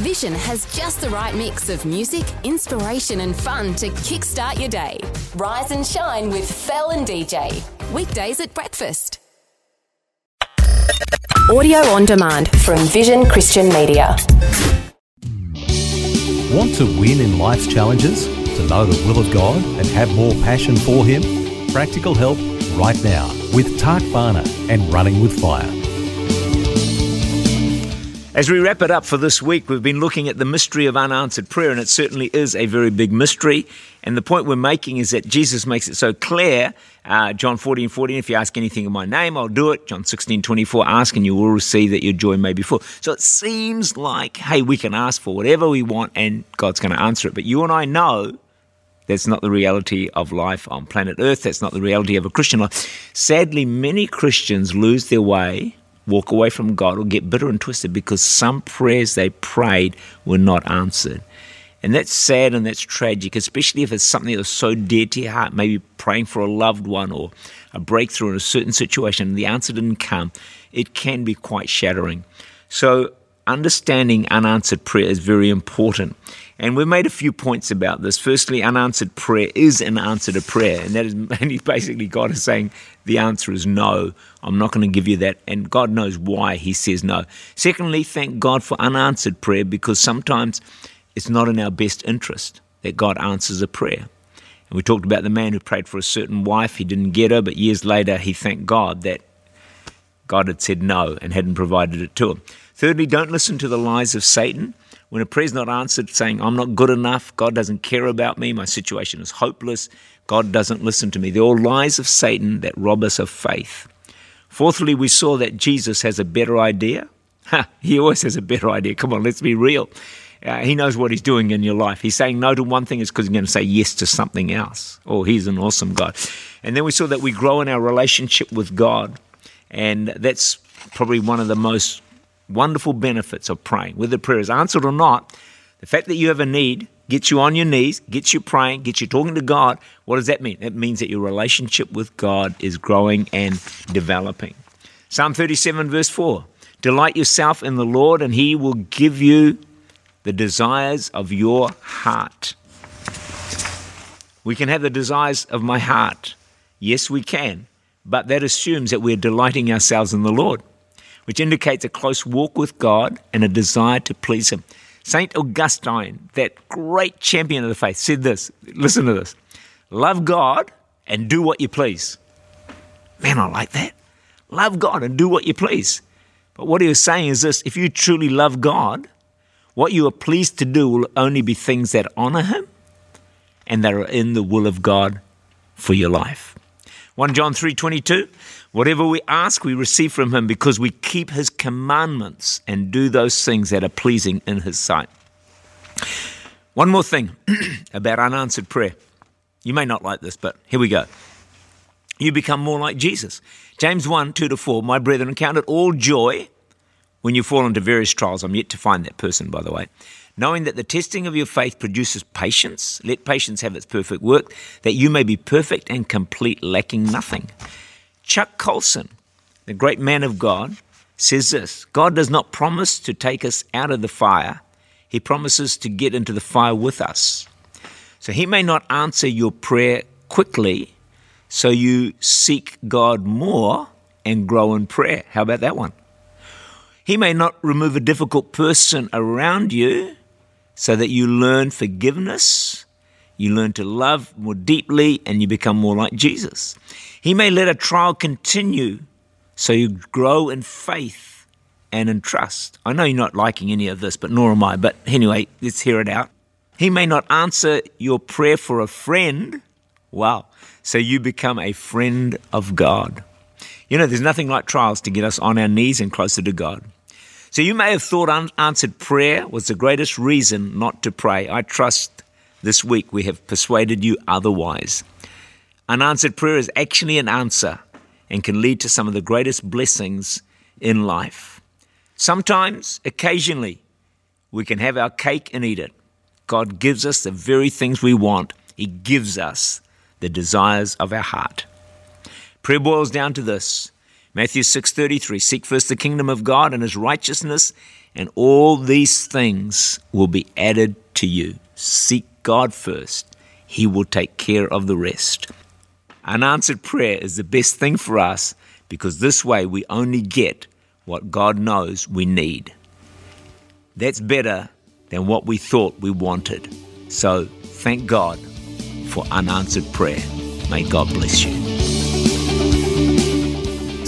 Vision has just the right mix of music, inspiration, and fun to kickstart your day. Rise and shine with Fel and DJ. Weekdays at breakfast. Audio on demand from Vision Christian Media. Want to win in life's challenges? To know the will of God and have more passion for Him? Practical help right now with Tak Bhana and Running with Fire. As we wrap it up for this week, we've been looking at the mystery of unanswered prayer, and it certainly is a very big mystery. And the point we're making is that Jesus makes it so clear. Uh, John 14, 14, if you ask anything in my name, I'll do it. John 16, 24, ask and you will receive that your joy may be full. So it seems like, hey, we can ask for whatever we want and God's going to answer it. But you and I know that's not the reality of life on planet Earth. That's not the reality of a Christian life. Sadly, many Christians lose their way walk away from God or get bitter and twisted because some prayers they prayed were not answered. And that's sad and that's tragic, especially if it's something that's so dear to your heart, maybe praying for a loved one or a breakthrough in a certain situation, and the answer didn't come. It can be quite shattering. So, understanding unanswered prayer is very important. And we've made a few points about this. Firstly, unanswered prayer is an answer to prayer. And that is basically God is saying the answer is no. I'm not going to give you that. And God knows why He says no. Secondly, thank God for unanswered prayer because sometimes it's not in our best interest that God answers a prayer. And we talked about the man who prayed for a certain wife. He didn't get her, but years later he thanked God that God had said no and hadn't provided it to him. Thirdly, don't listen to the lies of Satan. When a prayer is not answered, saying, I'm not good enough, God doesn't care about me, my situation is hopeless, God doesn't listen to me. They're all lies of Satan that rob us of faith. Fourthly, we saw that Jesus has a better idea. Ha, he always has a better idea. Come on, let's be real. Uh, he knows what he's doing in your life. He's saying no to one thing is because he's going to say yes to something else. Oh, he's an awesome God. And then we saw that we grow in our relationship with God. And that's probably one of the most wonderful benefits of praying. Whether prayer is answered or not, the fact that you have a need gets you on your knees, gets you praying, gets you talking to God. What does that mean? It means that your relationship with God is growing and developing. Psalm 37, verse 4 Delight yourself in the Lord, and he will give you the desires of your heart. We can have the desires of my heart. Yes, we can. But that assumes that we're delighting ourselves in the Lord which indicates a close walk with God and a desire to please Him. St. Augustine, that great champion of the faith, said this listen to this love God and do what you please. Man, I like that. Love God and do what you please. But what he was saying is this if you truly love God, what you are pleased to do will only be things that honor Him and that are in the will of God for your life. 1 John 3:22 Whatever we ask, we receive from him because we keep his commandments and do those things that are pleasing in his sight. One more thing about unanswered prayer. You may not like this, but here we go. You become more like Jesus. James 1 2 to 4. My brethren, count it all joy when you fall into various trials. I'm yet to find that person, by the way. Knowing that the testing of your faith produces patience, let patience have its perfect work, that you may be perfect and complete, lacking nothing. Chuck Colson, the great man of God, says this God does not promise to take us out of the fire, He promises to get into the fire with us. So He may not answer your prayer quickly, so you seek God more and grow in prayer. How about that one? He may not remove a difficult person around you so that you learn forgiveness, you learn to love more deeply, and you become more like Jesus. He may let a trial continue so you grow in faith and in trust. I know you're not liking any of this, but nor am I. But anyway, let's hear it out. He may not answer your prayer for a friend. Wow. So you become a friend of God. You know, there's nothing like trials to get us on our knees and closer to God. So you may have thought unanswered prayer was the greatest reason not to pray. I trust this week we have persuaded you otherwise. Unanswered prayer is actually an answer and can lead to some of the greatest blessings in life. Sometimes, occasionally, we can have our cake and eat it. God gives us the very things we want. He gives us the desires of our heart. Prayer boils down to this. Matthew 6:33 Seek first the kingdom of God and his righteousness and all these things will be added to you. Seek God first, He will take care of the rest. Unanswered prayer is the best thing for us because this way we only get what God knows we need. That's better than what we thought we wanted. So thank God for unanswered prayer. May God bless you.